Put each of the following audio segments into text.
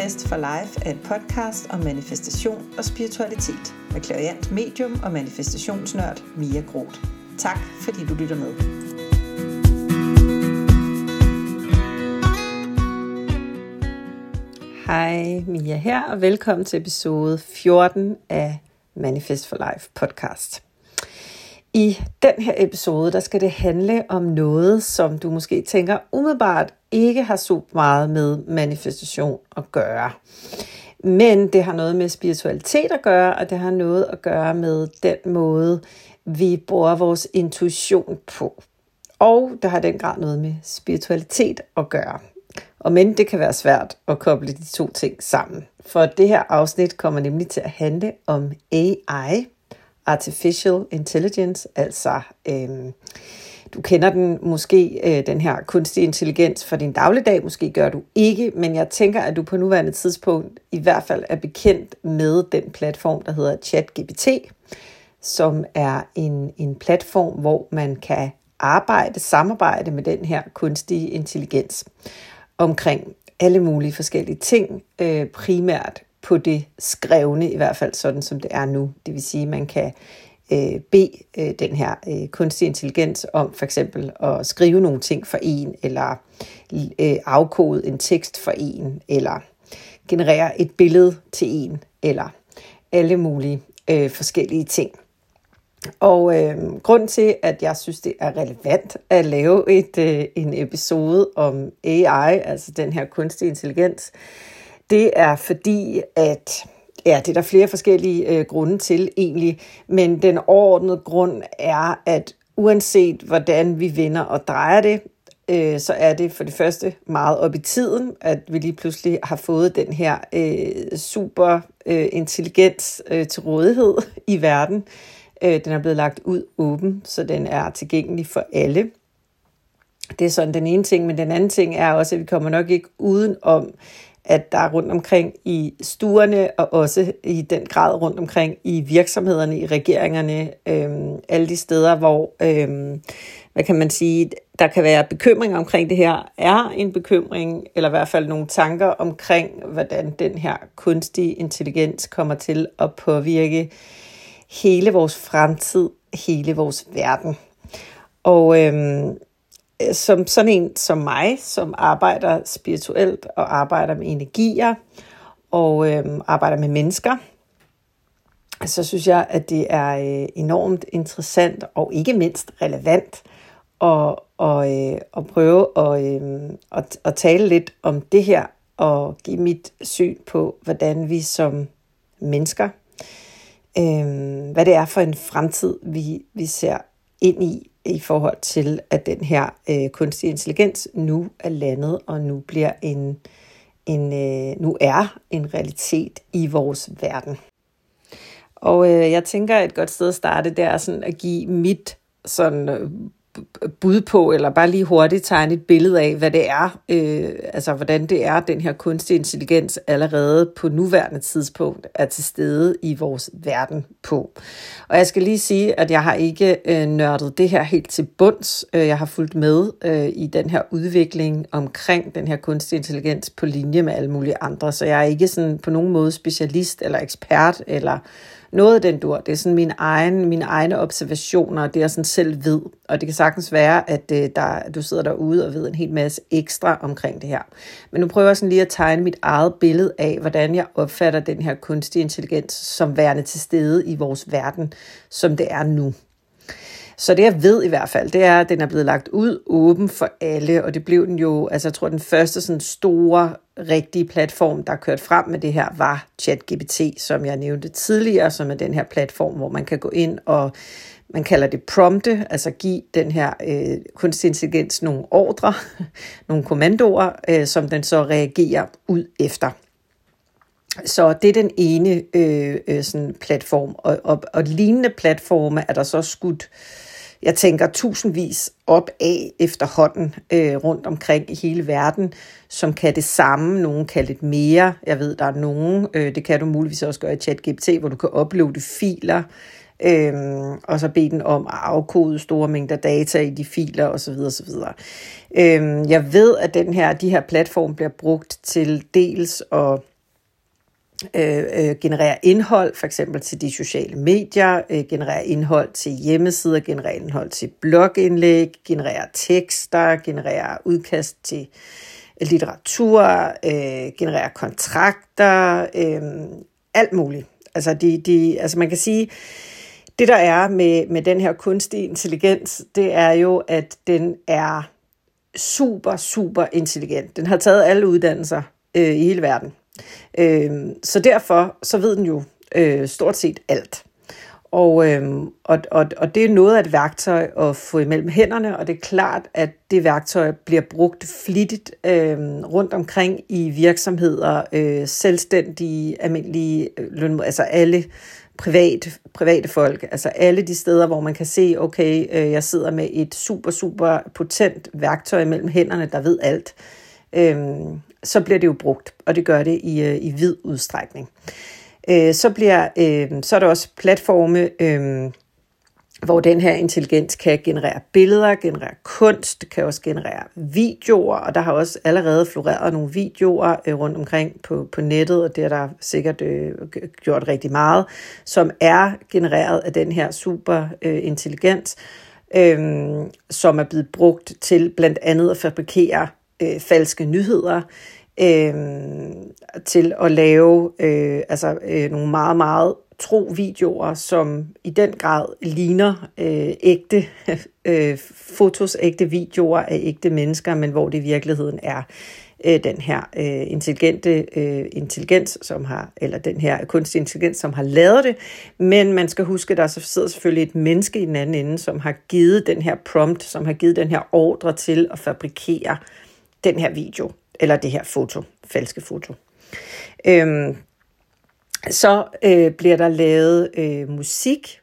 Manifest for Life er et podcast om manifestation og spiritualitet med klariant medium og manifestationsnørd Mia Groth. Tak fordi du lytter med. Hej, Mia her, og velkommen til episode 14 af Manifest for Life podcast. I den her episode, der skal det handle om noget, som du måske tænker umiddelbart ikke har så meget med manifestation at gøre. Men det har noget med spiritualitet at gøre, og det har noget at gøre med den måde, vi bruger vores intuition på. Og det har den grad noget med spiritualitet at gøre. Og men det kan være svært at koble de to ting sammen. For det her afsnit kommer nemlig til at handle om AI, Artificial Intelligence, altså øhm, du kender den måske, øh, den her kunstig intelligens for din dagligdag, måske gør du ikke, men jeg tænker, at du på nuværende tidspunkt i hvert fald er bekendt med den platform, der hedder ChatGPT, som er en, en platform, hvor man kan arbejde, samarbejde med den her kunstige intelligens omkring alle mulige forskellige ting, øh, primært på det skrevne, i hvert fald sådan som det er nu. Det vil sige, at man kan øh, bede øh, den her øh, kunstig intelligens om for eksempel at skrive nogle ting for en, eller øh, afkode en tekst for en, eller generere et billede til en, eller alle mulige øh, forskellige ting. Og øh, grund til, at jeg synes, det er relevant at lave et, øh, en episode om AI, altså den her kunstig intelligens, det er fordi, at ja, det er der flere forskellige øh, grunde til egentlig, men den overordnede grund er, at uanset hvordan vi vinder og drejer det, øh, så er det for det første meget op i tiden, at vi lige pludselig har fået den her øh, super øh, intelligens øh, til rådighed i verden. Øh, den er blevet lagt ud åben, så den er tilgængelig for alle. Det er sådan den ene ting, men den anden ting er også, at vi kommer nok ikke uden om, at der er rundt omkring i stuerne, og også i den grad rundt omkring i virksomhederne, i regeringerne, øhm, alle de steder, hvor, øhm, hvad kan man sige, der kan være bekymring omkring det her, er en bekymring, eller i hvert fald nogle tanker omkring, hvordan den her kunstige intelligens kommer til at påvirke hele vores fremtid, hele vores verden. Og øhm, Øh, som sådan en som mig, som arbejder spirituelt og arbejder med energier og øh, arbejder med mennesker, så synes jeg, at det er øh, enormt interessant og ikke mindst relevant at, og, øh, at prøve at, øh, at, at tale lidt om det her og give mit syn på, hvordan vi som mennesker øh, hvad det er for en fremtid, vi, vi ser ind i, i forhold til, at den her øh, kunstig intelligens nu er landet, og nu bliver en, en øh, nu er en realitet i vores verden. Og øh, jeg tænker, at et godt sted at starte, det er sådan at give mit sådan øh, bud på, eller bare lige hurtigt tegne et billede af, hvad det er, øh, altså hvordan det er, den her kunstig intelligens allerede på nuværende tidspunkt er til stede i vores verden på. Og jeg skal lige sige, at jeg har ikke øh, nørdet det her helt til bunds. Øh, jeg har fulgt med øh, i den her udvikling omkring den her kunstig intelligens på linje med alle mulige andre, så jeg er ikke sådan på nogen måde specialist eller ekspert eller noget af den dur. Det er sådan mine egne, mine egne observationer, det jeg sådan selv ved. Og det kan sagtens være, at øh, der, du sidder derude og ved en hel masse ekstra omkring det her. Men nu prøver jeg sådan lige at tegne mit eget billede af, hvordan jeg opfatter den her kunstig intelligens som værende til stede i vores verden, som det er nu. Så det jeg ved i hvert fald, det er, at den er blevet lagt ud åben for alle, og det blev den jo, altså jeg tror den første sådan store rigtige platform, der er kørt frem med det her, var ChatGPT, som jeg nævnte tidligere, som er den her platform, hvor man kan gå ind og man kalder det prompte, altså give den her øh, kunstig intelligens nogle ordre, nogle kommandoer, øh, som den så reagerer ud efter. Så det er den ene øh, øh, sådan platform, og, og, og lignende platforme er der så skudt øh, jeg tænker tusindvis op af efterhånden øh, rundt omkring i hele verden, som kan det samme. Nogen kan lidt mere. Jeg ved, der er nogen, øh, det kan du muligvis også gøre i ChatGPT, hvor du kan uploade filer, øh, og så bede den om at afkode store mængder data i de filer osv. osv. Øh, jeg ved, at den her, de her platform bliver brugt til dels at øh, øh, generere indhold, for eksempel til de sociale medier, øh, generere indhold til hjemmesider, generere indhold til blogindlæg, generere tekster, generere udkast til litteratur, øh, generere kontrakter, øh, alt muligt. Altså, de, de, altså man kan sige, det der er med, med den her kunstig intelligens, det er jo, at den er super, super intelligent. Den har taget alle uddannelser øh, i hele verden. Øh, så derfor så ved den jo øh, stort set alt. Og, øh, og, og, og det er noget af et værktøj at få imellem hænderne, og det er klart, at det værktøj bliver brugt flittigt øh, rundt omkring i virksomheder, øh, selvstændige, almindelige øh, løn, altså alle privat, private folk, altså alle de steder, hvor man kan se, okay, øh, jeg sidder med et super, super potent værktøj mellem hænderne, der ved alt, øh, så bliver det jo brugt, og det gør det i, øh, i vid udstrækning. Øh, så, bliver, øh, så er der også platforme, øh, hvor den her intelligens kan generere billeder, generere kunst, kan også generere videoer, og der har også allerede floreret nogle videoer øh, rundt omkring på, på nettet, og det er der sikkert øh, gjort rigtig meget, som er genereret af den her super øh, intelligens, øh, som er blevet brugt til blandt andet at fabrikere øh, falske nyheder, øh, til at lave øh, altså, øh, nogle meget, meget tro videoer, som i den grad ligner øh, ægte øh, fotos, ægte videoer af ægte mennesker, men hvor det i virkeligheden er øh, den her øh, intelligente øh, intelligens, som har, eller den her kunstig intelligens, som har lavet det. Men man skal huske, at der sidder selvfølgelig et menneske i den anden ende, som har givet den her prompt, som har givet den her ordre til at fabrikere den her video, eller det her foto, falske foto. Øhm, så øh, bliver der lavet øh, musik,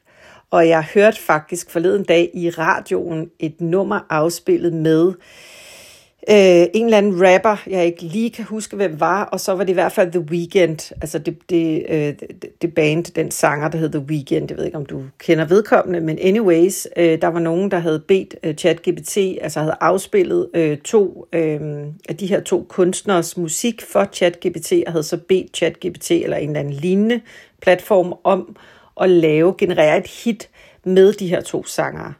og jeg hørte faktisk forleden dag i radioen et nummer afspillet med øh, Øh, en eller anden rapper, jeg ikke lige kan huske, hvem var, og så var det i hvert fald The Weeknd, altså det, det, øh, det band, den sanger, der hed The Weeknd, jeg ved ikke, om du kender vedkommende, men anyways, øh, der var nogen, der havde bedt øh, ChatGPT, altså havde afspillet øh, to øh, af de her to kunstners musik for ChatGPT, og havde så bedt ChatGPT eller en eller anden lignende platform om at lave, generere et hit med de her to sangere.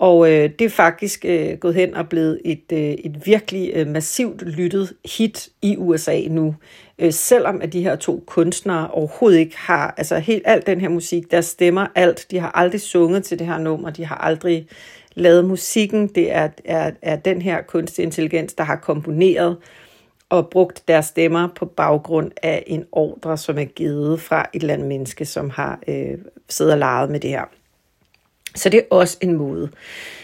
Og øh, det er faktisk øh, gået hen og blevet et, øh, et virkelig øh, massivt lyttet hit i USA nu. Øh, selvom at de her to kunstnere overhovedet ikke har, altså helt alt den her musik, der stemmer alt. De har aldrig sunget til det her nummer, de har aldrig lavet musikken. Det er, er, er den her kunstig intelligens, der har komponeret og brugt deres stemmer på baggrund af en ordre, som er givet fra et eller andet menneske, som har øh, siddet og leget med det her. Så det er også en måde.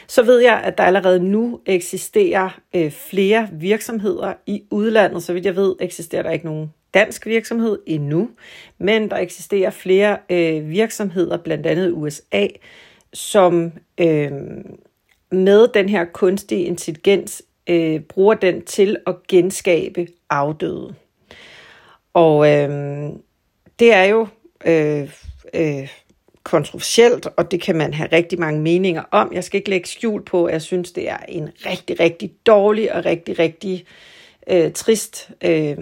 Så ved jeg, at der allerede nu eksisterer øh, flere virksomheder i udlandet. Så vidt jeg ved, eksisterer der ikke nogen dansk virksomhed endnu, men der eksisterer flere øh, virksomheder, blandt andet USA, som øh, med den her kunstige intelligens øh, bruger den til at genskabe afdøde. Og øh, det er jo øh, øh, kontroversielt, og det kan man have rigtig mange meninger om. Jeg skal ikke lægge skjul på, at jeg synes, det er en rigtig, rigtig dårlig og rigtig, rigtig øh, trist øh,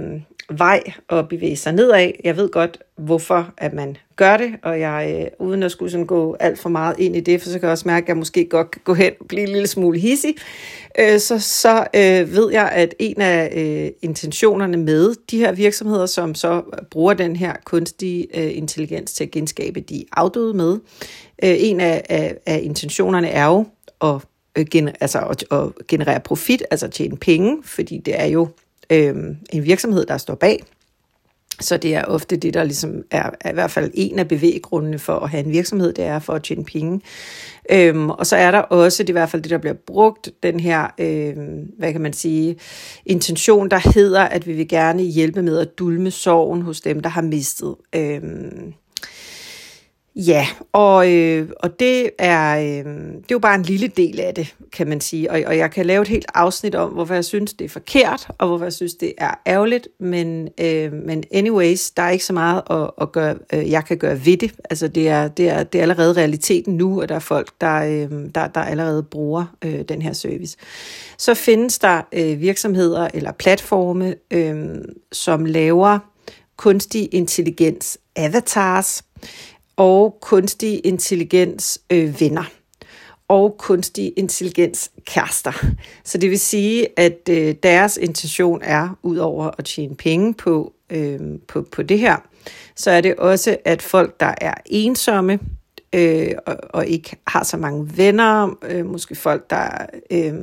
vej at bevæge sig nedad. Jeg ved godt, hvorfor at man gør det, og jeg, øh, uden at skulle sådan gå alt for meget ind i det, for så kan jeg også mærke, at jeg måske godt kan gå hen og blive en lille smule hissig, øh, så, så øh, ved jeg, at en af øh, intentionerne med de her virksomheder, som så bruger den her kunstige øh, intelligens til at genskabe de afdøde med, øh, en af, af, af intentionerne er jo at, øh, gener, altså at, at generere profit, altså tjene penge, fordi det er jo øh, en virksomhed, der står bag. Så det er ofte det, der ligesom er, er i hvert fald en af bevæggrundene for at have en virksomhed, det er for at tjene penge. Øhm, og så er der også, det er i hvert fald det, der bliver brugt, den her, øhm, hvad kan man sige, intention, der hedder, at vi vil gerne hjælpe med at dulme sorgen hos dem, der har mistet. Øhm, Ja, og, øh, og det, er, øh, det er jo bare en lille del af det, kan man sige. Og, og jeg kan lave et helt afsnit om, hvorfor jeg synes, det er forkert, og hvorfor jeg synes, det er ærgerligt. Men, øh, men anyways, der er ikke så meget at, at gøre, øh, jeg kan gøre ved det. Altså det er, det, er, det er allerede realiteten nu, at der er folk, der, øh, der, der allerede bruger øh, den her service. Så findes der øh, virksomheder eller platforme, øh, som laver kunstig intelligens avatars og kunstig intelligens øh, venner og kunstig intelligens kærester. Så det vil sige, at øh, deres intention er, udover at tjene penge på, øh, på, på det her, så er det også, at folk, der er ensomme øh, og, og ikke har så mange venner, øh, måske folk, der øh,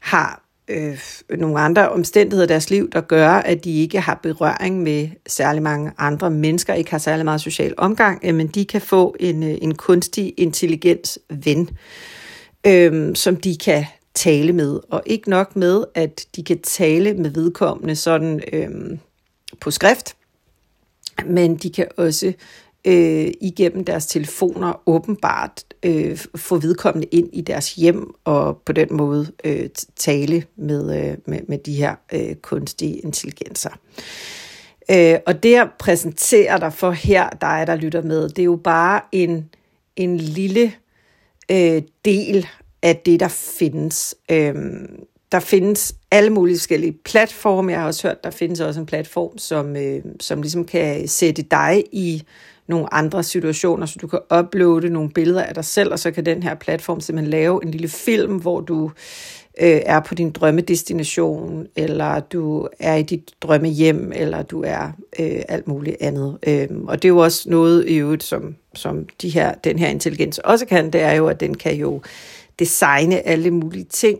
har øh, nogle andre omstændigheder i deres liv, der gør, at de ikke har berøring med særlig mange andre mennesker, ikke har særlig meget social omgang, øh, men de kan få en, øh, en kunstig intelligens ven, øh, som de kan tale med. Og ikke nok med, at de kan tale med vedkommende sådan øh, på skrift, men de kan også øh, igennem deres telefoner åbenbart øh, få vedkommende ind i deres hjem og på den måde øh, tale med, øh, med, med de her øh, kunstige intelligenser. Øh, og det jeg præsenterer dig for her, dig der lytter med, det er jo bare en, en lille øh, del af det, der findes. Øh, der findes alle mulige forskellige platforme. Jeg har også hørt, der findes også en platform, som, øh, som ligesom kan sætte dig i nogle andre situationer, så du kan uploade nogle billeder af dig selv, og så kan den her platform simpelthen lave en lille film, hvor du øh, er på din drømmedestination, eller du er i dit drømmehjem, eller du er øh, alt muligt andet. Øh, og det er jo også noget i øvrigt, som, som de her, den her intelligens også kan, det er jo, at den kan jo designe alle mulige ting.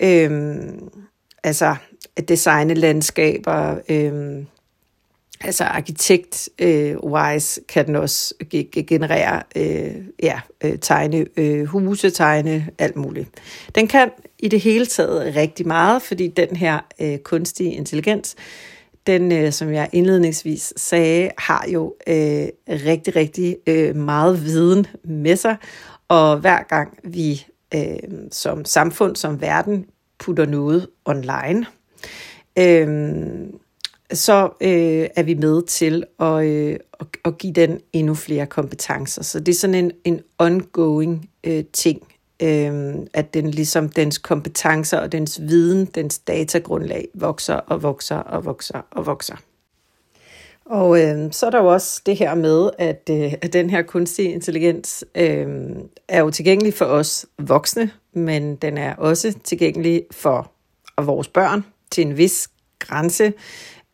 Øh, altså at designe landskaber, øh, altså arkitekt-wise øh, kan den også generere, øh, ja, øh, tegne øh, huse, tegne alt muligt. Den kan i det hele taget rigtig meget, fordi den her øh, kunstige intelligens, den, øh, som jeg indledningsvis sagde, har jo øh, rigtig, rigtig øh, meget viden med sig, og hver gang vi øh, som samfund, som verden, putter noget online, øh, så øh, er vi med til at, øh, at, at give den endnu flere kompetencer. Så det er sådan en, en ongoing øh, ting, øh, at den ligesom dens kompetencer og dens viden, dens datagrundlag vokser og vokser og vokser og vokser. Og øh, så er der jo også det her med, at, øh, at den her kunstig intelligens øh, er jo tilgængelig for os voksne, men den er også tilgængelig for vores børn til en vis grænse.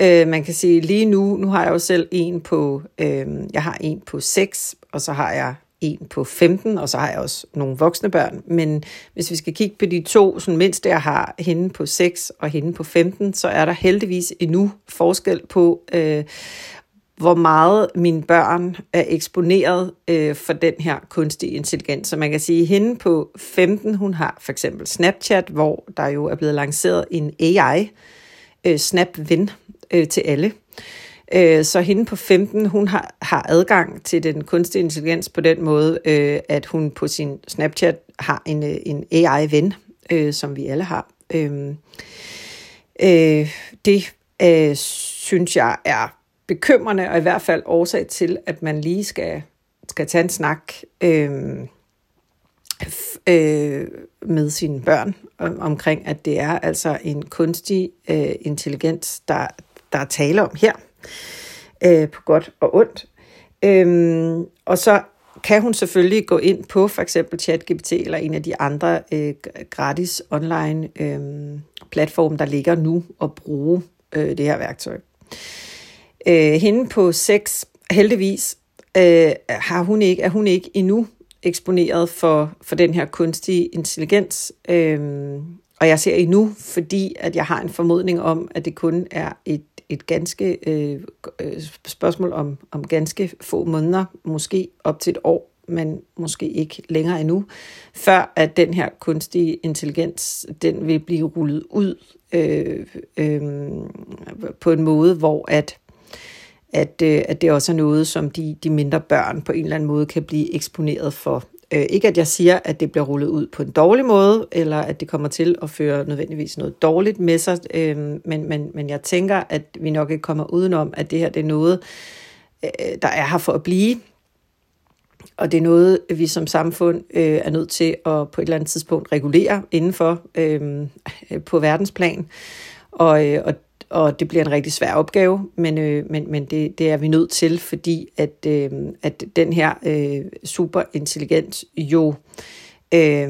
Øh, man kan sige lige nu, nu har jeg jo selv en på, øh, jeg har en på 6, og så har jeg en på 15, og så har jeg også nogle voksne børn. Men hvis vi skal kigge på de to, sådan mindst jeg har hende på 6 og hende på 15, så er der heldigvis endnu forskel på, øh, hvor meget mine børn er eksponeret øh, for den her kunstige intelligens. Så man kan sige, at hende på 15, hun har for eksempel Snapchat, hvor der jo er blevet lanceret en AI, øh, Snap-ven, øh, til alle. Øh, så hende på 15, hun har, har adgang til den kunstige intelligens på den måde, øh, at hun på sin Snapchat har en, øh, en AI-ven, øh, som vi alle har. Øh, øh, det øh, synes jeg er bekymrende, og i hvert fald årsag til, at man lige skal, skal tage en snak øh, øh, med sine børn om, omkring, at det er altså en kunstig øh, intelligens, der, der er tale om her, øh, på godt og ondt. Øhm, og så kan hun selvfølgelig gå ind på for eksempel ChatGPT eller en af de andre øh, gratis online øh, platforme, der ligger nu og bruge øh, det her værktøj. Øh, hende på 6, heldigvis, øh, har hun ikke, er hun ikke endnu eksponeret for, for den her kunstige intelligens. Øh, og jeg ser endnu, fordi at jeg har en formodning om, at det kun er et et ganske øh, øh spørgsmål om, om ganske få måneder, måske op til et år, men måske ikke længere endnu, før at den her kunstige intelligens, den vil blive rullet ud øh, øh, på en måde, hvor at at, øh, at det også er noget, som de, de mindre børn på en eller anden måde kan blive eksponeret for. Øh, ikke at jeg siger, at det bliver rullet ud på en dårlig måde, eller at det kommer til at føre nødvendigvis noget dårligt med sig, øh, men, men, men jeg tænker, at vi nok ikke kommer udenom, at det her det er noget, øh, der er her for at blive. Og det er noget, vi som samfund øh, er nødt til at på et eller andet tidspunkt regulere indenfor øh, på verdensplan. Og, øh, og og det bliver en rigtig svær opgave, men, øh, men, men det, det er vi nødt til, fordi at, øh, at den her øh, superintelligens jo øh,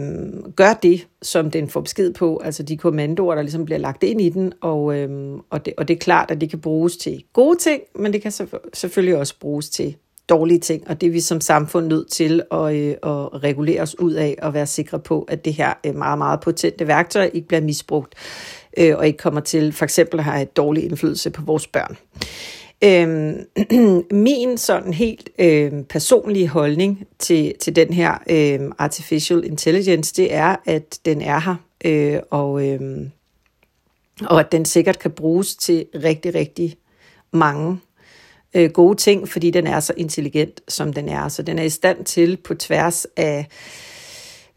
gør det, som den får besked på, altså de kommandoer, der ligesom bliver lagt ind i den, og, øh, og, det, og det er klart, at det kan bruges til gode ting, men det kan selvfølgelig også bruges til dårlige ting, og det er vi som samfund nødt til at, øh, at regulere os ud af og være sikre på, at det her øh, meget, meget potente værktøj ikke bliver misbrugt øh, og ikke kommer til for eksempel at have et dårlig indflydelse på vores børn. Øhm, min sådan helt øhm, personlige holdning til, til den her øhm, artificial intelligence, det er, at den er her, øh, og, øhm, og at den sikkert kan bruges til rigtig, rigtig mange øh, gode ting, fordi den er så intelligent, som den er. Så den er i stand til på tværs af øh,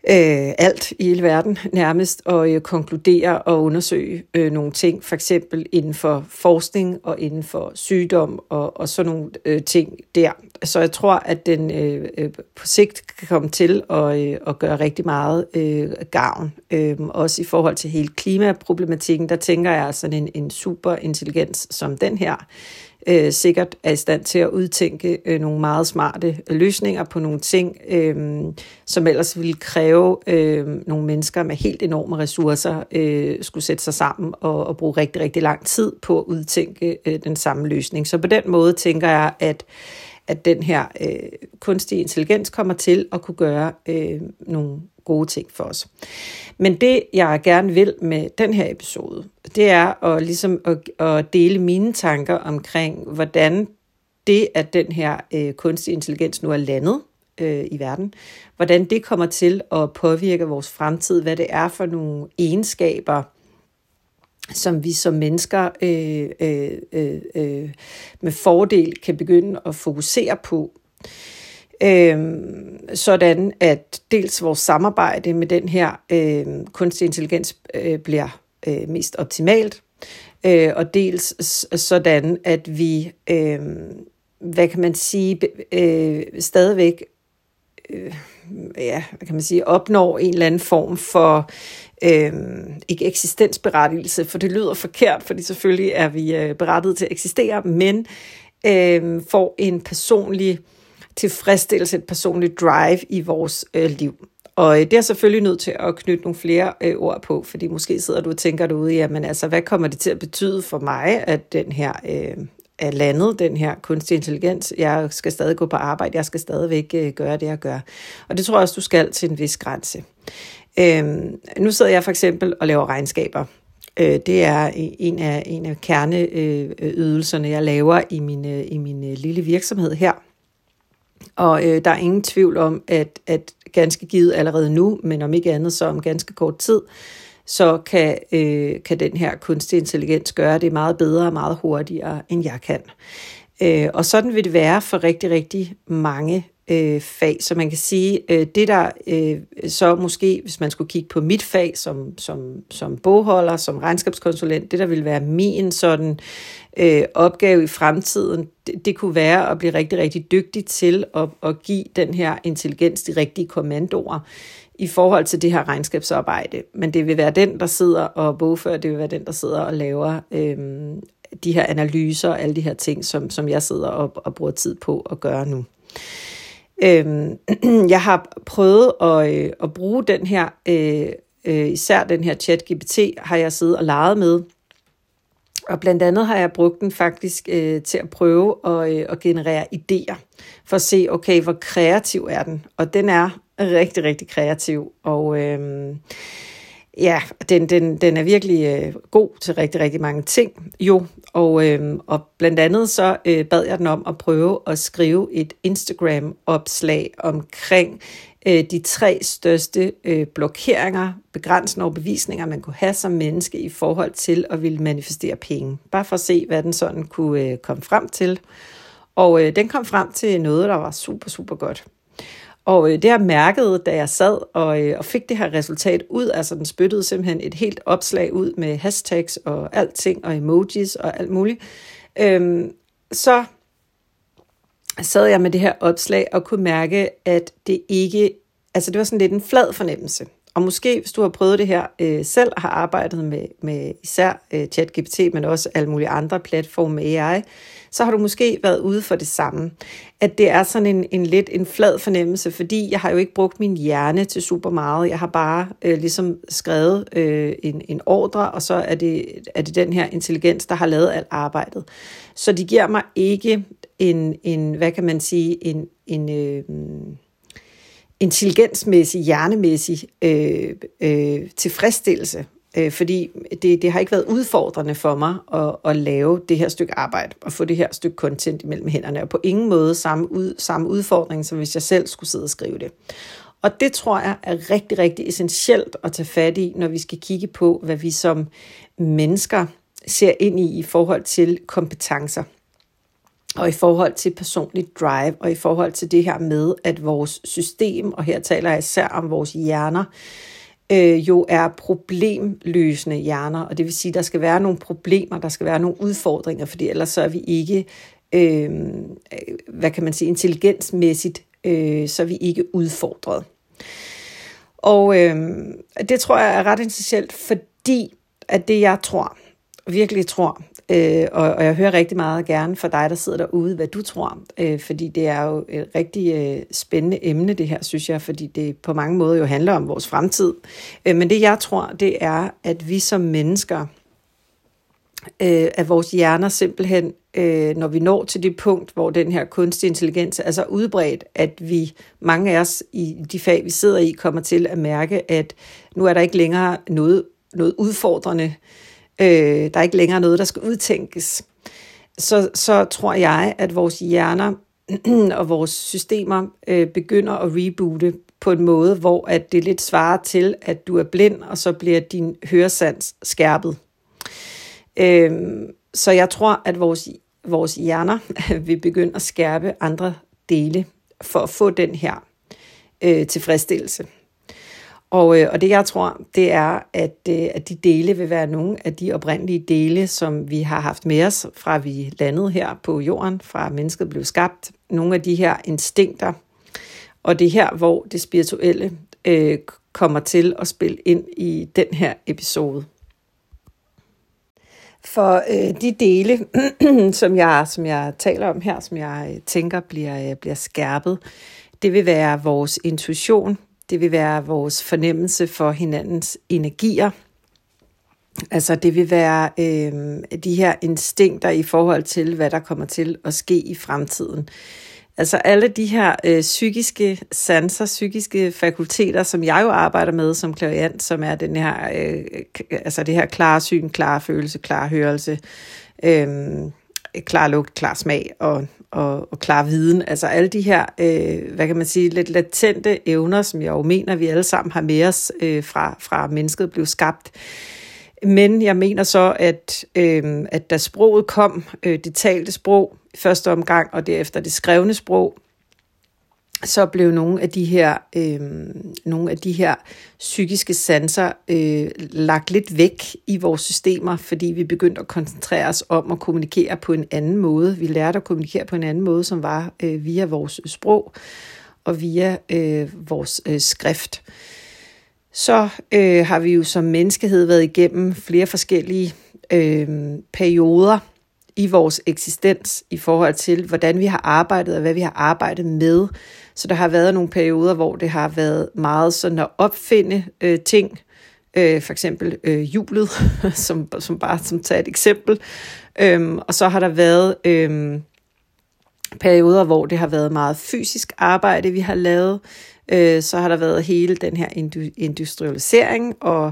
Øh, alt i hele verden nærmest, og øh, konkludere og undersøge øh, nogle ting, for eksempel inden for forskning og inden for sygdom og, og sådan nogle øh, ting der. Så jeg tror, at den øh, øh, på sigt kan komme til at, øh, at gøre rigtig meget øh, gavn. Øh, også i forhold til hele klimaproblematikken, der tænker jeg sådan en, en super intelligens som den her, øh, sikkert er i stand til at udtænke øh, nogle meget smarte øh, løsninger på nogle ting, øh, som ellers ville kræve øh, nogle mennesker med helt enorme ressourcer øh, skulle sætte sig sammen og, og bruge rigtig, rigtig lang tid på at udtænke øh, den samme løsning. Så på den måde tænker jeg, at at den her øh, kunstige intelligens kommer til at kunne gøre øh, nogle gode ting for os. Men det, jeg gerne vil med den her episode, det er at, ligesom at, at dele mine tanker omkring, hvordan det, at den her øh, kunstige intelligens nu er landet øh, i verden, hvordan det kommer til at påvirke vores fremtid, hvad det er for nogle egenskaber, som vi som mennesker øh, øh, øh, øh med fordel kan begynde at fokusere på. Øh, Øhm, sådan at dels vores samarbejde med den her øh, kunstig intelligens øh, bliver øh, mest optimalt, øh, og dels sådan at vi, øh, hvad kan man sige, øh, stadigvæk øh, ja, hvad kan man sige, opnår en eller anden form for øh, ikke eksistensberettigelse, for det lyder forkert, fordi selvfølgelig er vi øh, berettiget til at eksistere, men øh, får en personlig tilfredsstillelse, et personligt drive i vores øh, liv. Og øh, det er selvfølgelig nødt til at knytte nogle flere øh, ord på, fordi måske sidder du og tænker derude, jamen altså, hvad kommer det til at betyde for mig, at den her øh, er landet, den her kunstig intelligens. Jeg skal stadig gå på arbejde, jeg skal stadigvæk øh, gøre det, jeg gør. Og det tror jeg også, du skal til en vis grænse. Øhm, nu sidder jeg for eksempel og laver regnskaber. Øh, det er en af, en af kerneydelserne, øh, øh, jeg laver i min, i min lille virksomhed her. Og øh, der er ingen tvivl om, at, at ganske givet allerede nu, men om ikke andet så om ganske kort tid, så kan, øh, kan den her kunstig intelligens gøre det meget bedre og meget hurtigere, end jeg kan. Øh, og sådan vil det være for rigtig, rigtig mange øh, fag. Så man kan sige, øh, det der øh, så måske, hvis man skulle kigge på mit fag som, som, som bogholder, som regnskabskonsulent, det der vil være min sådan øh, opgave i fremtiden, det, det kunne være at blive rigtig, rigtig dygtig til at, at give den her intelligens de rigtige kommandoer i forhold til det her regnskabsarbejde. Men det vil være den, der sidder og bogfører, det vil være den, der sidder og laver øh, de her analyser og alle de her ting, som, som jeg sidder og, og bruger tid på at gøre nu. Øhm, jeg har prøvet at, øh, at bruge den her, øh, øh, især den her chat-GPT, har jeg siddet og leget med. Og blandt andet har jeg brugt den faktisk øh, til at prøve at, øh, at generere idéer, for at se, okay, hvor kreativ er den? Og den er rigtig, rigtig kreativ, og øh, ja, den, den, den er virkelig øh, god til rigtig, rigtig mange ting, jo. Og, øh, og blandt andet så øh, bad jeg den om at prøve at skrive et Instagram-opslag omkring øh, de tre største øh, blokeringer, begrænsende overbevisninger, man kunne have som menneske i forhold til at ville manifestere penge. Bare for at se, hvad den sådan kunne øh, komme frem til. Og øh, den kom frem til noget, der var super, super godt. Og øh, det jeg mærkede, da jeg sad og, øh, og fik det her resultat ud, altså den spyttede simpelthen et helt opslag ud med hashtags og alting og emojis og alt muligt, øhm, så sad jeg med det her opslag og kunne mærke, at det ikke, altså det var sådan lidt en flad fornemmelse. Og måske, hvis du har prøvet det her øh, selv, har arbejdet med, med især øh, ChatGPT, men også alle mulige andre platforme med AI, så har du måske været ude for det samme. At det er sådan en, en lidt en flad fornemmelse, fordi jeg har jo ikke brugt min hjerne til super meget. Jeg har bare øh, ligesom skrevet øh, en, en ordre, og så er det, er det den her intelligens, der har lavet alt arbejdet. Så de giver mig ikke en, en hvad kan man sige, en, en øh, intelligensmæssig, hjernemæssig øh, øh, tilfredsstillelse. Øh, fordi det, det har ikke været udfordrende for mig at, at lave det her stykke arbejde og få det her stykke content imellem hænderne. Og på ingen måde samme, ud, samme udfordring, som hvis jeg selv skulle sidde og skrive det. Og det tror jeg er rigtig, rigtig essentielt at tage fat i, når vi skal kigge på, hvad vi som mennesker ser ind i i forhold til kompetencer og i forhold til personlig drive, og i forhold til det her med, at vores system, og her taler jeg især om vores hjerner, øh, jo er problemløsende hjerner, og det vil sige, at der skal være nogle problemer, der skal være nogle udfordringer, fordi ellers så er vi ikke, øh, hvad kan man sige, intelligensmæssigt, øh, så er vi ikke udfordret. Og øh, det tror jeg er ret essentielt, fordi at det jeg tror, virkelig tror, Øh, og, og jeg hører rigtig meget gerne fra dig, der sidder derude, hvad du tror, øh, fordi det er jo et rigtig øh, spændende emne, det her, synes jeg, fordi det på mange måder jo handler om vores fremtid. Øh, men det jeg tror, det er, at vi som mennesker, øh, at vores hjerner simpelthen, øh, når vi når til det punkt, hvor den her kunstig intelligens er så udbredt, at vi, mange af os i de fag, vi sidder i, kommer til at mærke, at nu er der ikke længere noget, noget udfordrende øh, Øh, der er ikke længere noget, der skal udtænkes, så, så tror jeg, at vores hjerner og vores systemer øh, begynder at reboote på en måde, hvor at det lidt svarer til, at du er blind, og så bliver din høresans skærpet. Øh, så jeg tror, at vores, vores hjerner vil begynde at skærpe andre dele for at få den her øh, tilfredsstillelse. Og, øh, og det jeg tror, det er, at, øh, at de dele vil være nogle af de oprindelige dele, som vi har haft med os, fra vi landede her på jorden, fra mennesket blev skabt. Nogle af de her instinkter, og det her, hvor det spirituelle øh, kommer til at spille ind i den her episode. For øh, de dele, som jeg, som jeg taler om her, som jeg øh, tænker bliver, øh, bliver skærpet, det vil være vores intuition, det vil være vores fornemmelse for hinandens energier. Altså det vil være øh, de her instinkter i forhold til, hvad der kommer til at ske i fremtiden. Altså alle de her øh, psykiske sanser, psykiske fakulteter, som jeg jo arbejder med som klaviant, som er den her, øh, altså det her klare syn, klare følelse, klar hørelse, øh, klar lugt, klar smag og og, og klar viden. Altså alle de her, øh, hvad kan man sige, lidt latente evner, som jeg jo mener, vi alle sammen har med os øh, fra, fra mennesket blev skabt. Men jeg mener så, at, øh, at da sproget kom, øh, det talte sprog i første omgang, og derefter det skrevne sprog, så blev nogle af de her, øh, nogle af de her psykiske sanser øh, lagt lidt væk i vores systemer, fordi vi begyndte at koncentrere os om at kommunikere på en anden måde. Vi lærte at kommunikere på en anden måde, som var øh, via vores sprog og via øh, vores øh, skrift. Så øh, har vi jo som menneskehed været igennem flere forskellige øh, perioder i vores eksistens i forhold til, hvordan vi har arbejdet og hvad vi har arbejdet med. Så der har været nogle perioder, hvor det har været meget sådan at opfinde øh, ting, øh, for eksempel øh, julet, som, som bare som tager et eksempel. Øhm, og så har der været øh, perioder, hvor det har været meget fysisk arbejde, vi har lavet. Øh, så har der været hele den her industrialisering, og,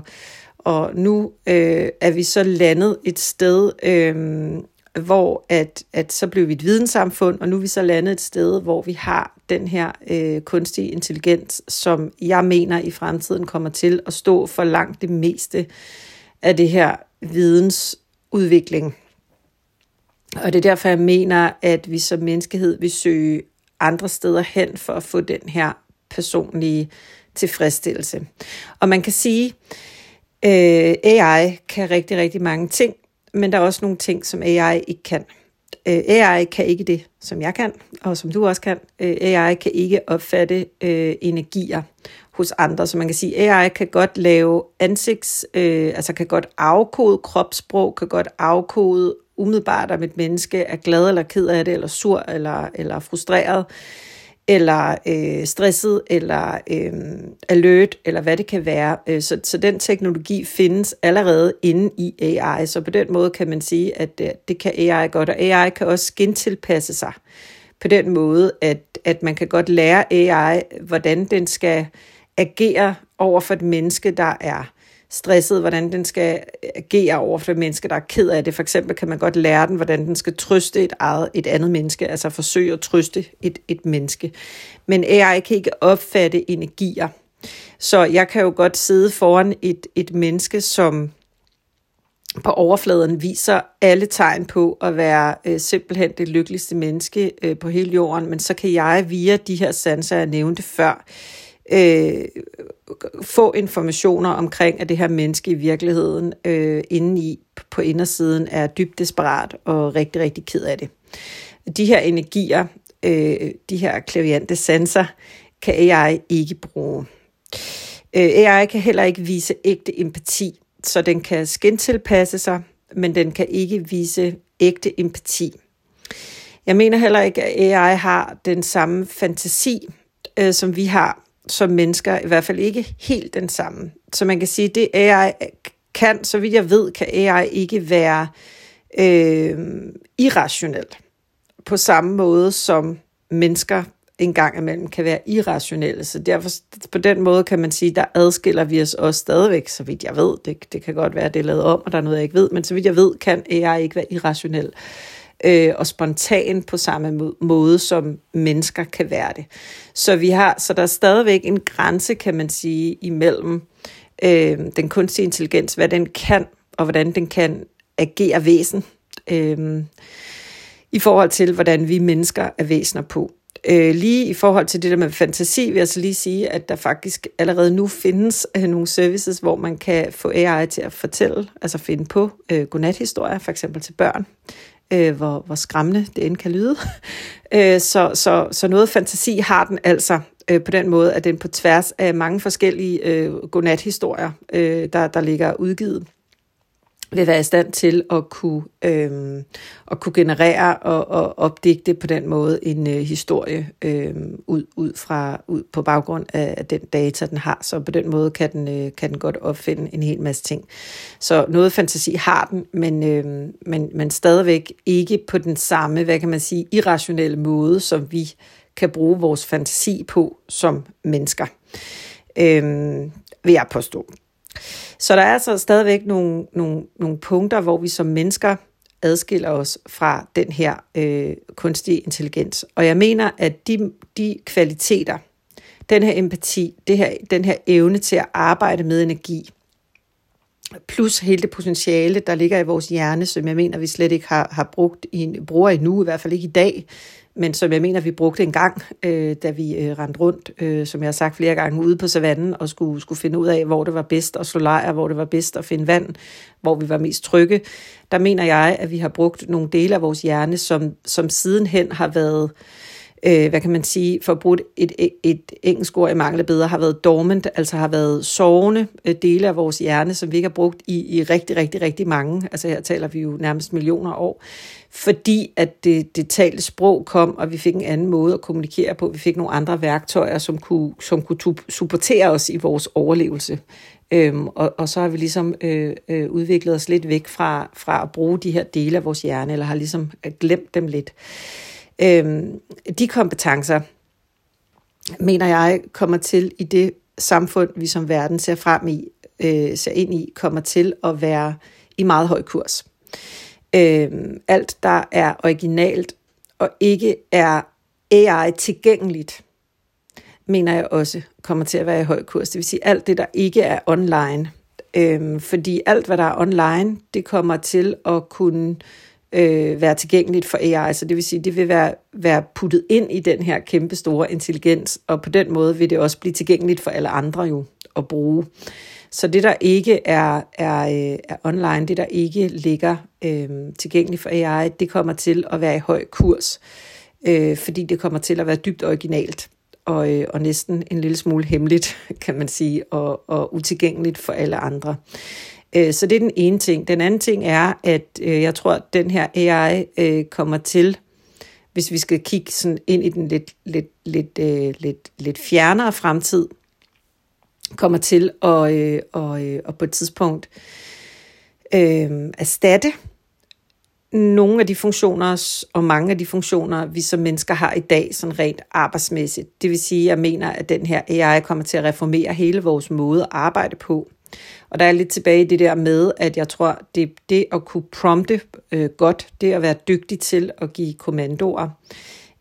og nu øh, er vi så landet et sted, øh, hvor at, at så blev vi et videnssamfund, og nu er vi så landet et sted, hvor vi har den her øh, kunstige intelligens, som jeg mener i fremtiden kommer til at stå for langt det meste af det her vidensudvikling. Og det er derfor, jeg mener, at vi som menneskehed vil søge andre steder hen for at få den her personlige tilfredsstillelse. Og man kan sige, øh, AI kan rigtig, rigtig mange ting, men der er også nogle ting, som AI ikke kan. Øh, AI kan ikke det, som jeg kan, og som du også kan. Øh, AI kan ikke opfatte øh, energier. hos andre. Så man kan sige, AI kan godt lave ansigts, øh, altså kan godt afkode kropssprog, kan godt afkode umiddelbart, om et menneske er glad eller ked af det, eller sur, eller, eller frustreret, eller øh, stresset, eller øh, alert, eller hvad det kan være. Øh, så, så den teknologi findes allerede inde i AI, så på den måde kan man sige, at det, det kan AI godt, og AI kan også gentilpasse sig på den måde, at, at man kan godt lære AI, hvordan den skal agere over for et menneske, der er stresset, hvordan den skal agere over for et menneske, der er ked af det. For eksempel kan man godt lære den, hvordan den skal trøste et, eget, et andet menneske, altså forsøge at trøste et, et menneske. Men AI kan ikke opfatte energier. Så jeg kan jo godt sidde foran et, et menneske, som på overfladen viser alle tegn på at være øh, simpelthen det lykkeligste menneske øh, på hele jorden, men så kan jeg via de her sanser, jeg nævnte før, øh, få informationer omkring, at det her menneske i virkeligheden øh, inde i på indersiden er dybt desperat og rigtig, rigtig ked af det. De her energier, øh, de her klaviante sanser, kan AI ikke bruge. Øh, AI kan heller ikke vise ægte empati, så den kan skintilpasse sig, men den kan ikke vise ægte empati. Jeg mener heller ikke, at AI har den samme fantasi, øh, som vi har som mennesker, i hvert fald ikke helt den samme. Så man kan sige, det AI kan, så vidt jeg ved, kan AI ikke være øh, irrationelt på samme måde som mennesker en gang imellem kan være irrationelle. Så derfor, på den måde kan man sige, der adskiller vi os også stadigvæk, så vidt jeg ved. Det, det kan godt være, det er lavet om, og der er noget, jeg ikke ved, men så vidt jeg ved, kan AI ikke være irrationel øh, øh, og spontan på samme måde, som mennesker kan være det. Så vi har, så der er stadigvæk en grænse, kan man sige, imellem øh, den kunstige intelligens, hvad den kan, og hvordan den kan agere væsen, øh, i forhold til, hvordan vi mennesker er væsener på. Øh, lige i forhold til det der med fantasi, vil jeg så lige sige, at der faktisk allerede nu findes øh, nogle services, hvor man kan få AI til at fortælle, altså finde på øh, godnathistorier, for eksempel til børn øh, hvor, hvor skræmmende det end kan lyde. Øh, så, så, så noget fantasi har den altså øh, på den måde, at den på tværs af mange forskellige øh, godnat-historier, øh, der, der ligger udgivet, vil være i stand til at kunne, øh, at kunne generere og, og opdigte på den måde en øh, historie øh, ud, ud, fra, ud på baggrund af den data, den har. Så på den måde kan den, øh, kan den godt opfinde en hel masse ting. Så noget fantasi har den, men, øh, men, men stadigvæk ikke på den samme, hvad kan man sige, irrationelle måde, som vi kan bruge vores fantasi på som mennesker. Øh, vil jeg påstå. Så der er altså stadigvæk nogle, nogle, nogle punkter, hvor vi som mennesker adskiller os fra den her øh, kunstige intelligens. Og jeg mener, at de, de kvaliteter, den her empati, det her, den her evne til at arbejde med energi, plus hele det potentiale, der ligger i vores hjerne, som jeg mener, vi slet ikke har, har brugt i, bruger endnu, i hvert fald ikke i dag, men som jeg mener, vi brugte en gang, øh, da vi øh, rendte rundt, øh, som jeg har sagt flere gange, ude på savannen og skulle, skulle finde ud af, hvor det var bedst at slå lejr, hvor det var bedst at finde vand, hvor vi var mest trygge. Der mener jeg, at vi har brugt nogle dele af vores hjerne, som, som sidenhen har været øh, øh, hvad kan man sige, for at bruge et, et, et engelsk ord i mangel bedre, har været dormant, altså har været sovende øh, dele af vores hjerne, som vi ikke har brugt i, i rigtig, rigtig, rigtig mange, altså her taler vi jo nærmest millioner år, fordi at det, det talte sprog kom, og vi fik en anden måde at kommunikere på, vi fik nogle andre værktøjer, som kunne, som kunne supportere os i vores overlevelse. Øhm, og, og så har vi ligesom øh, øh, udviklet os lidt væk fra, fra at bruge de her dele af vores hjerne, eller har ligesom øh, glemt dem lidt. Øhm, de kompetencer, mener jeg, kommer til i det samfund, vi som verden ser frem i, øh, ser ind i, kommer til at være i meget høj kurs. Øh, alt, der er originalt og ikke er AI tilgængeligt, mener jeg også kommer til at være i høj kurs. Det vil sige alt det, der ikke er online. Øhm, fordi alt, hvad der er online, det kommer til at kunne øh, være tilgængeligt for AI. Så det vil sige, det vil være, være puttet ind i den her kæmpe store intelligens, og på den måde vil det også blive tilgængeligt for alle andre jo at bruge. Så det, der ikke er, er, øh, er online, det, der ikke ligger øh, tilgængeligt for AI, det kommer til at være i høj kurs, øh, fordi det kommer til at være dybt originalt. og, øh, og næsten en lille smule hemmeligt, kan man sige, og, og utilgængeligt for alle andre. Øh, så det er den ene ting. Den anden ting er, at øh, jeg tror, at den her AI øh, kommer til, hvis vi skal kigge sådan ind i den lidt, lidt, lidt, øh, lidt, lidt fjernere fremtid, kommer til at, øh, og, og på et tidspunkt øh, erstatte nogle af de funktioner og mange af de funktioner, vi som mennesker har i dag, sådan rent arbejdsmæssigt. Det vil sige, at jeg mener, at den her AI kommer til at reformere hele vores måde at arbejde på. Og der er lidt tilbage i det der med, at jeg tror, det, det at kunne prompte øh, godt, det at være dygtig til at give kommandoer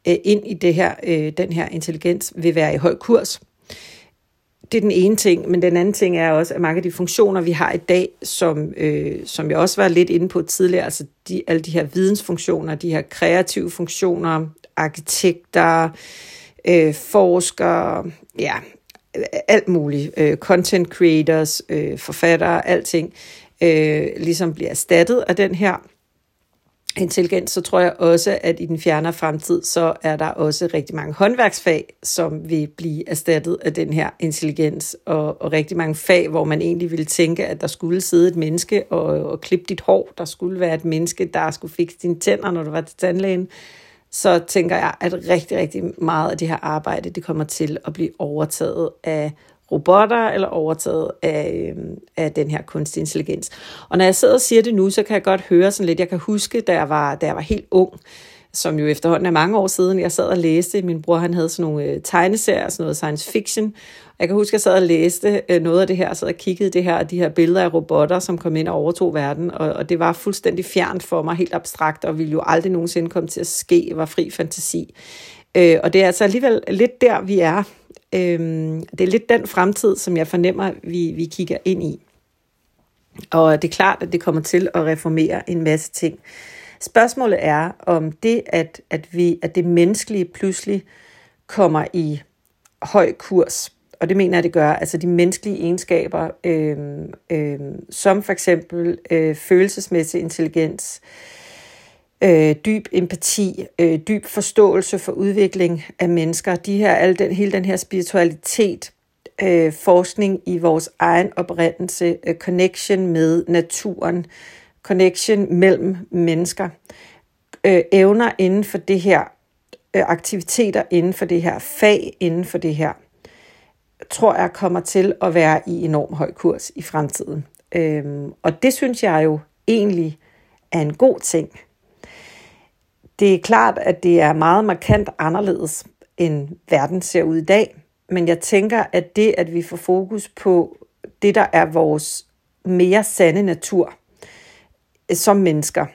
øh, ind i det her, øh, den her intelligens, vil være i høj kurs. Det er den ene ting, men den anden ting er også, at mange af de funktioner, vi har i dag, som, øh, som jeg også var lidt inde på tidligere, altså de, alle de her vidensfunktioner, de her kreative funktioner, arkitekter, øh, forskere, ja, alt muligt, øh, content creators, øh, forfattere, alting, øh, ligesom bliver erstattet af den her intelligens, så tror jeg også, at i den fjernere fremtid, så er der også rigtig mange håndværksfag, som vil blive erstattet af den her intelligens, og, og rigtig mange fag, hvor man egentlig ville tænke, at der skulle sidde et menneske og, og klippe dit hår, der skulle være et menneske, der skulle fikse dine tænder, når du var til tandlægen, så tænker jeg, at rigtig, rigtig meget af det her arbejde, det kommer til at blive overtaget af robotter eller overtaget af, øh, af den her kunstig intelligens. Og når jeg sidder og siger det nu, så kan jeg godt høre sådan lidt, jeg kan huske, da jeg var, da jeg var helt ung, som jo efterhånden er mange år siden, jeg sad og læste, min bror han havde sådan nogle øh, tegneserier, sådan noget science fiction, jeg kan huske, at jeg sad og læste øh, noget af det her, og sad og kiggede det her, de her billeder af robotter, som kom ind og overtog verden, og, og det var fuldstændig fjernt for mig, helt abstrakt, og ville jo aldrig nogensinde komme til at ske, var fri fantasi. Øh, og det er altså alligevel lidt der, vi er Øh, det er lidt den fremtid, som jeg fornemmer, vi, vi kigger ind i. Og det er klart, at det kommer til at reformere en masse ting. Spørgsmålet er, om det, at, at, vi, at det menneskelige pludselig kommer i høj kurs, og det mener jeg, det gør, altså de menneskelige egenskaber, øh, øh, som for eksempel øh, følelsesmæssig intelligens, øh, dyb empati, øh, dyb forståelse for udvikling af mennesker. De her, al den, hele den her spiritualitet, øh, forskning i vores egen oprindelse, øh, connection med naturen, connection mellem mennesker, øh, evner inden for det her, øh, aktiviteter inden for det her, fag inden for det her, tror jeg kommer til at være i enorm høj kurs i fremtiden. Øh, og det synes jeg jo egentlig er en god ting. Det er klart, at det er meget markant anderledes, end verden ser ud i dag. Men jeg tænker, at det, at vi får fokus på det, der er vores mere sande natur som mennesker,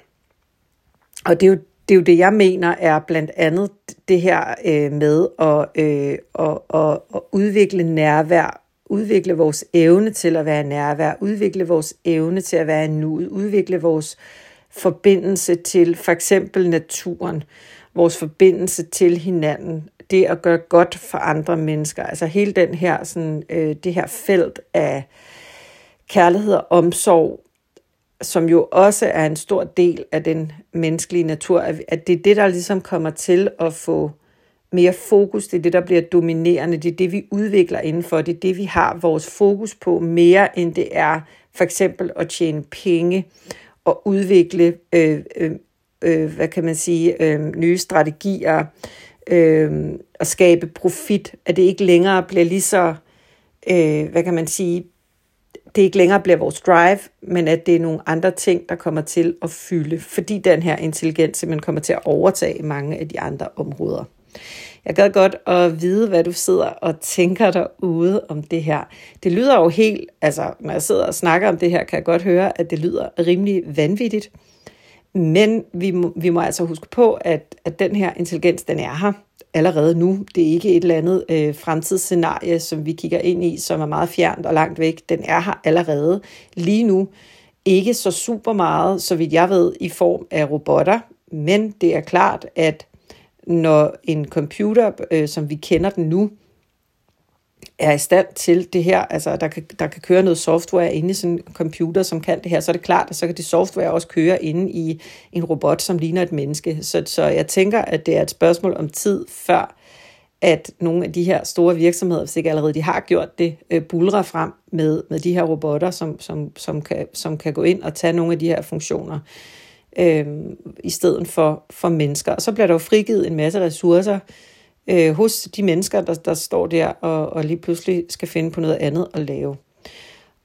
og det er jo det, er jo det jeg mener er blandt andet det her øh, med at, øh, at, at, at udvikle nærvær, udvikle vores evne til at være nærvær, udvikle vores evne til at være nuet, udvikle vores forbindelse til for eksempel naturen, vores forbindelse til hinanden, det at gøre godt for andre mennesker, altså hele den her, sådan, øh, det her felt af kærlighed og omsorg, som jo også er en stor del af den menneskelige natur, at det er det, der ligesom kommer til at få mere fokus, det er det, der bliver dominerende, det er det, vi udvikler indenfor, det er det, vi har vores fokus på mere, end det er for eksempel at tjene penge og udvikle, øh, øh, øh hvad kan man sige, øh, nye strategier, øh, og skabe profit, at det ikke længere bliver lige så, øh, hvad kan man sige, det ikke længere bliver vores drive, men at det er nogle andre ting, der kommer til at fylde, fordi den her intelligens simpelthen kommer til at overtage mange af de andre områder. Jeg gad godt at vide, hvad du sidder og tænker derude om det her. Det lyder jo helt, altså når jeg sidder og snakker om det her, kan jeg godt høre, at det lyder rimelig vanvittigt. Men vi må, vi må altså huske på, at, at den her intelligens, den er her allerede nu. Det er ikke et eller andet øh, fremtidsscenarie, som vi kigger ind i, som er meget fjernt og langt væk. Den er her allerede lige nu. Ikke så super meget, så vidt jeg ved, i form af robotter, men det er klart, at når en computer, øh, som vi kender den nu, er i stand til det her, altså der kan, der kan køre noget software inde i sådan en computer, som kan det her, så er det klart, at så kan det software også køre inde i en robot, som ligner et menneske. Så, så jeg tænker, at det er et spørgsmål om tid, før at nogle af de her store virksomheder, hvis ikke allerede de har gjort det, øh, bulrer frem med, med de her robotter, som, som, som, kan, som kan gå ind og tage nogle af de her funktioner øh, i stedet for, for mennesker. Og så bliver der jo frigivet en masse ressourcer øh, øh, hos de mennesker, der, der står der og, og lige pludselig skal finde på noget andet at lave.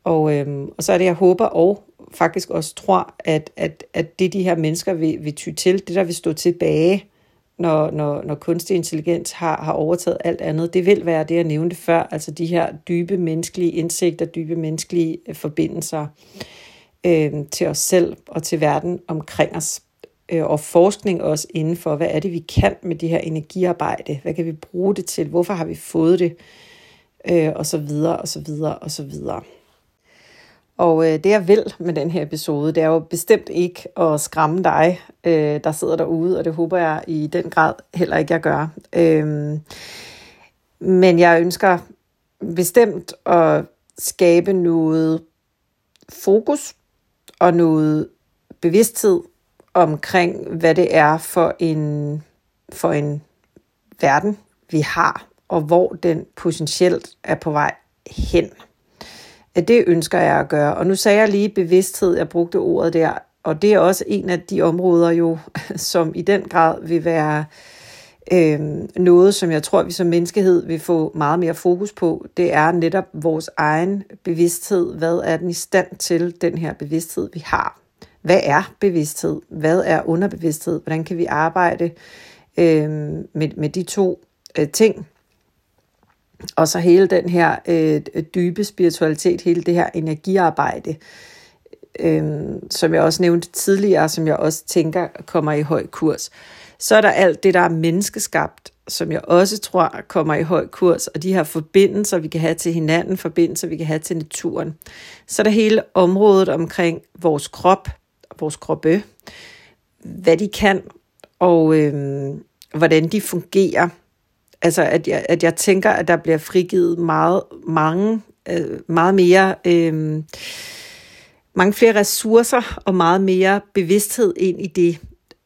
Og, øh, og så er det, jeg håber og faktisk også tror, at, at, at det de her mennesker vil, vil ty til, det der vil stå tilbage, når, når, når kunstig intelligens har, har overtaget alt andet, det vil være det, jeg nævnte før, altså de her dybe menneskelige indsigter, dybe menneskelige øh, forbindelser øh, til os selv og til verden omkring os. Øh, og forskning også inden for, hvad er det, vi kan med det her energiarbejde? Hvad kan vi bruge det til? Hvorfor har vi fået det? Øh, og så videre, og så videre, og så videre. Og øh, det jeg vil med den her episode, det er jo bestemt ikke at skræmme dig, øh, der sidder derude, og det håber jeg i den grad heller ikke, jeg gør. Øh, men jeg ønsker bestemt at skabe noget fokus og noget bevidsthed omkring, hvad det er for en, for en verden, vi har, og hvor den potentielt er på vej hen det ønsker jeg at gøre. Og nu sagde jeg lige bevidsthed, jeg brugte ordet der, og det er også en af de områder jo, som i den grad vil være øh, noget, som jeg tror, vi som menneskehed vil få meget mere fokus på. Det er netop vores egen bevidsthed. Hvad er den i stand til, den her bevidsthed, vi har? Hvad er bevidsthed? Hvad er underbevidsthed? Hvordan kan vi arbejde øh, med, med de to øh, ting? Og så hele den her øh, dybe spiritualitet, hele det her energiarbejde, øh, som jeg også nævnte tidligere, som jeg også tænker kommer i høj kurs. Så er der alt det, der er menneskeskabt, som jeg også tror kommer i høj kurs, og de her forbindelser, vi kan have til hinanden, forbindelser, vi kan have til naturen. Så er der hele området omkring vores krop, vores kroppe, hvad de kan, og øh, hvordan de fungerer – altså at jeg, at jeg tænker, at der bliver frigivet meget, mange, øh, meget mere, øh, mange flere ressourcer og meget mere bevidsthed ind i det,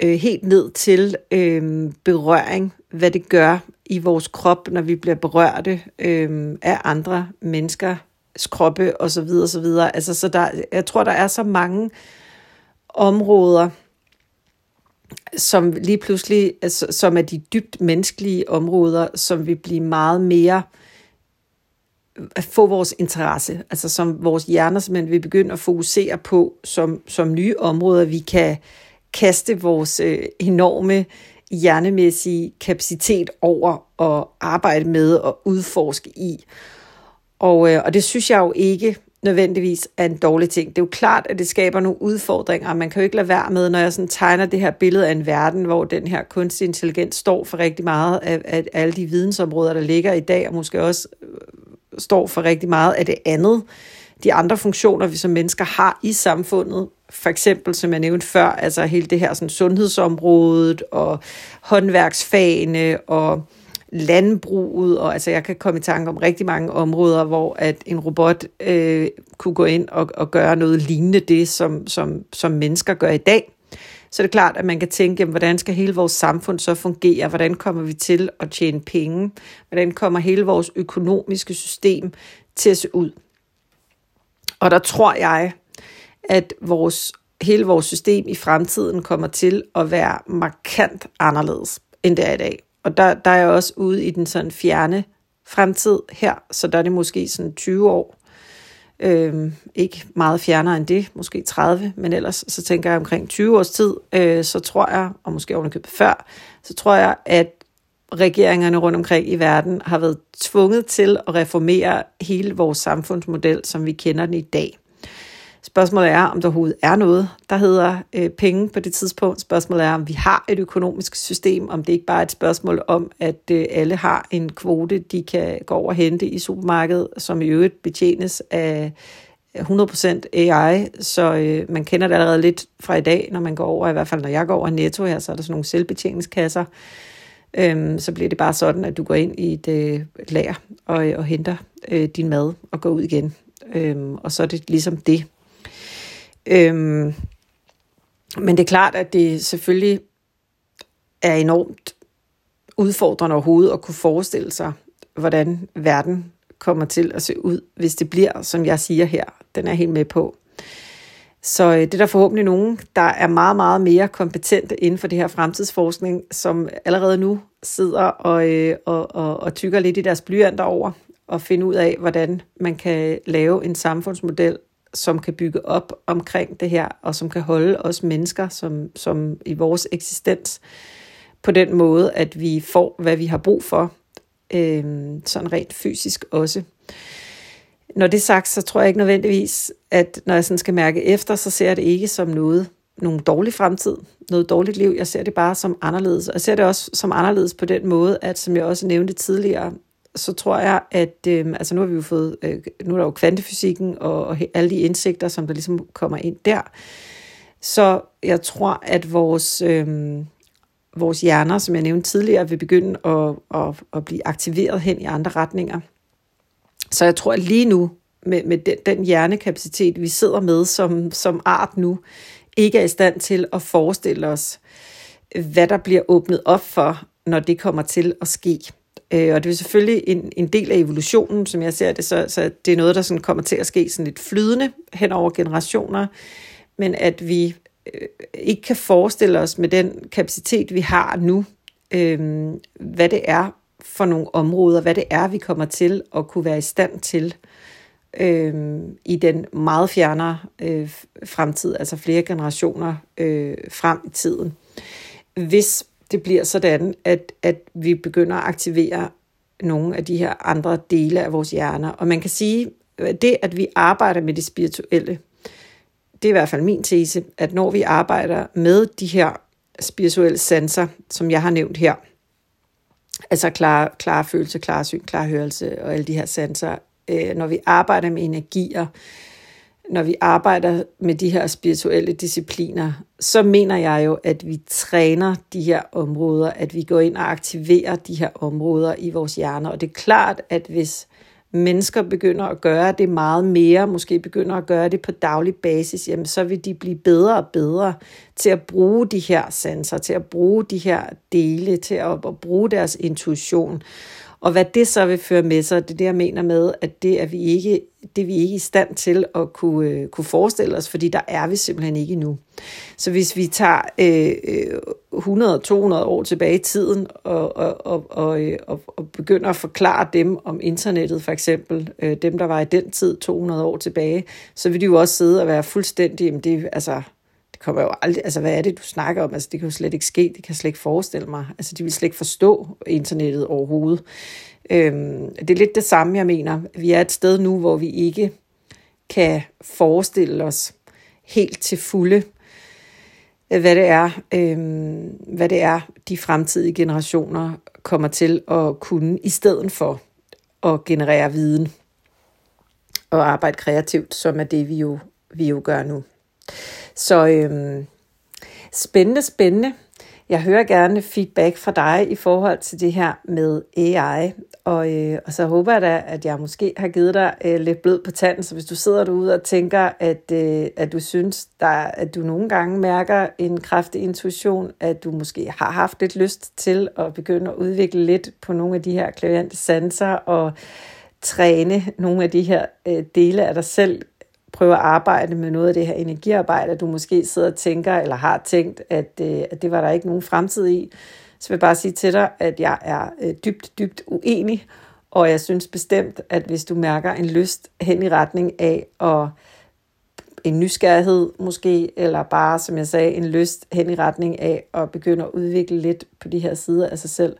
øh, helt ned til øh, berøring, hvad det gør i vores krop, når vi bliver berørte øh, af andre menneskers kroppe osv. så videre, så videre. Altså, så der, jeg tror, der er så mange områder, som lige pludselig, altså, som er de dybt menneskelige områder, som vil blive meget mere at få vores interesse, altså som vores hjerner simpelthen vil begynde at fokusere på som, som nye områder, vi kan kaste vores øh, enorme hjernemæssige kapacitet over og arbejde med og udforske i. Og, øh, og det synes jeg jo ikke nødvendigvis er en dårlig ting. Det er jo klart, at det skaber nogle udfordringer. Man kan jo ikke lade være med, når jeg sådan tegner det her billede af en verden, hvor den her kunstig intelligens står for rigtig meget af, af alle de vidensområder, der ligger i dag, og måske også øh, står for rigtig meget af det andet. De andre funktioner, vi som mennesker har i samfundet, for eksempel, som jeg nævnte før, altså hele det her sådan sundhedsområdet og håndværksfagene og landbruget, og altså jeg kan komme i tanke om rigtig mange områder, hvor at en robot øh, kunne gå ind og, og gøre noget lignende det, som, som, som mennesker gør i dag. Så det er klart, at man kan tænke, jamen, hvordan skal hele vores samfund så fungere? Hvordan kommer vi til at tjene penge? Hvordan kommer hele vores økonomiske system til at se ud? Og der tror jeg, at vores, hele vores system i fremtiden kommer til at være markant anderledes, end det er i dag. Og der, der er jeg også ude i den sådan fjerne fremtid her, så der er det måske sådan 20 år. Øhm, ikke meget fjernere end det, måske 30, men ellers så tænker jeg omkring 20 års tid, øh, så tror jeg, og måske ovenikøbet før, så tror jeg, at regeringerne rundt omkring i verden har været tvunget til at reformere hele vores samfundsmodel, som vi kender den i dag. Spørgsmålet er, om der overhovedet er noget, der hedder øh, penge på det tidspunkt. Spørgsmålet er, om vi har et økonomisk system, om det ikke bare er et spørgsmål om, at øh, alle har en kvote, de kan gå over og hente i supermarkedet, som i øvrigt betjenes af 100% AI, så øh, man kender det allerede lidt fra i dag, når man går over, i hvert fald når jeg går over Netto her, så er der sådan nogle selvbetjeningskasser. Øhm, så bliver det bare sådan, at du går ind i et, øh, et lager og, øh, og henter øh, din mad og går ud igen. Øhm, og så er det ligesom det. Øhm, men det er klart, at det selvfølgelig er enormt udfordrende overhovedet at kunne forestille sig, hvordan verden kommer til at se ud, hvis det bliver, som jeg siger her. Den er helt med på. Så øh, det er der forhåbentlig nogen, der er meget, meget mere kompetente inden for det her fremtidsforskning, som allerede nu sidder og, øh, og, og, og tykker lidt i deres blyanter over og finde ud af, hvordan man kan lave en samfundsmodel, som kan bygge op omkring det her, og som kan holde os mennesker som, som i vores eksistens på den måde, at vi får, hvad vi har brug for, øh, sådan rent fysisk også. Når det er sagt, så tror jeg ikke nødvendigvis, at når jeg sådan skal mærke efter, så ser jeg det ikke som noget, nogen dårlig fremtid, noget dårligt liv. Jeg ser det bare som anderledes. Og jeg ser det også som anderledes på den måde, at som jeg også nævnte tidligere, så tror jeg, at øh, altså nu har vi jo fået, øh, nu er der jo kvantefysikken og, og alle de indsigter, som der ligesom kommer ind der. Så jeg tror, at vores, øh, vores hjerner, som jeg nævnte tidligere, vil begynde at, at, at blive aktiveret hen i andre retninger. Så jeg tror, at lige nu, med, med den, den hjernekapacitet, vi sidder med som, som art nu, ikke er i stand til at forestille os, hvad der bliver åbnet op for, når det kommer til at ske. Øh, og det er selvfølgelig en, en del af evolutionen, som jeg ser det, så, så det er noget, der sådan kommer til at ske sådan lidt flydende hen over generationer, men at vi øh, ikke kan forestille os med den kapacitet, vi har nu, øh, hvad det er for nogle områder, hvad det er, vi kommer til at kunne være i stand til øh, i den meget fjernere øh, fremtid, altså flere generationer øh, frem i tiden. Hvis det bliver sådan, at, at vi begynder at aktivere nogle af de her andre dele af vores hjerner. Og man kan sige, at det, at vi arbejder med det spirituelle, det er i hvert fald min tese, at når vi arbejder med de her spirituelle sanser, som jeg har nævnt her, altså klar, klar følelse, klar syn, klar hørelse og alle de her sanser, øh, når vi arbejder med energier, øh, når vi arbejder med de her spirituelle discipliner, så mener jeg jo, at vi træner de her områder, at vi går ind og aktiverer de her områder i vores hjerner. Og det er klart, at hvis mennesker begynder at gøre det meget mere, måske begynder at gøre det på daglig basis, jamen så vil de blive bedre og bedre til at bruge de her sanser, til at bruge de her dele, til at, at bruge deres intuition. Og hvad det så vil føre med sig, det er det, jeg mener med, at det er vi ikke, det er vi ikke i stand til at kunne, øh, kunne forestille os, fordi der er vi simpelthen ikke nu. Så hvis vi tager øh, 100-200 år tilbage i tiden og, og, og, og, øh, og, og begynder at forklare dem om internettet for eksempel, øh, dem der var i den tid 200 år tilbage, så vil de jo også sidde og være fuldstændig, jamen det, altså, det kommer jo aldrig, altså hvad er det, du snakker om? Altså det kan jo slet ikke ske, det kan jeg slet ikke forestille mig. Altså de vil slet ikke forstå internettet overhovedet. Øhm, det er lidt det samme, jeg mener. Vi er et sted nu, hvor vi ikke kan forestille os helt til fulde, øh, hvad det er, øhm, hvad det er, de fremtidige generationer kommer til at kunne, i stedet for at generere viden og arbejde kreativt, som er det, vi jo, vi jo gør nu. Så øhm, spændende, spændende. Jeg hører gerne feedback fra dig i forhold til det her med AI, og, øh, og så håber jeg da, at jeg måske har givet dig øh, lidt blød på tanden, så hvis du sidder derude og tænker, at, øh, at du synes, der, at du nogle gange mærker en kraftig intuition, at du måske har haft lidt lyst til at begynde at udvikle lidt på nogle af de her klaviante sanser og træne nogle af de her øh, dele af dig selv, prøve at arbejde med noget af det her energiarbejde, at du måske sidder og tænker, eller har tænkt, at, øh, at det var der ikke nogen fremtid i, så vil jeg bare sige til dig, at jeg er øh, dybt, dybt uenig, og jeg synes bestemt, at hvis du mærker en lyst hen i retning af at en nysgerrighed måske, eller bare, som jeg sagde, en lyst hen i retning af at begynde at udvikle lidt på de her sider af sig selv,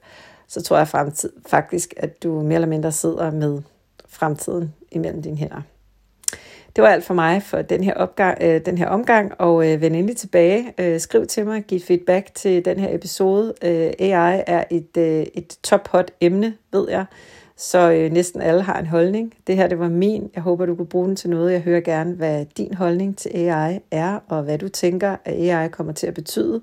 så tror jeg fremtid, faktisk, at du mere eller mindre sidder med fremtiden imellem dine hænder. Det var alt for mig for den her, opgang, øh, den her omgang, og øh, vend endelig tilbage. Øh, skriv til mig, giv feedback til den her episode. Øh, AI er et, øh, et top-hot emne, ved jeg, så øh, næsten alle har en holdning. Det her det var min. Jeg håber, du kunne bruge den til noget. Jeg hører gerne, hvad din holdning til AI er, og hvad du tænker, at AI kommer til at betyde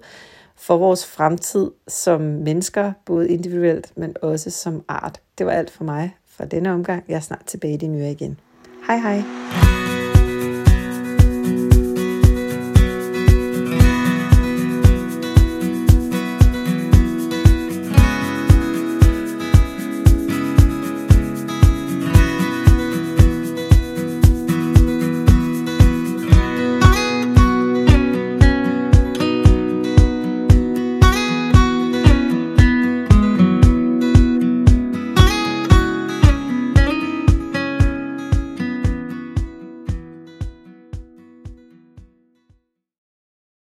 for vores fremtid som mennesker, både individuelt, men også som art. Det var alt for mig for denne omgang. Jeg er snart tilbage i det nye igen. Hej hej!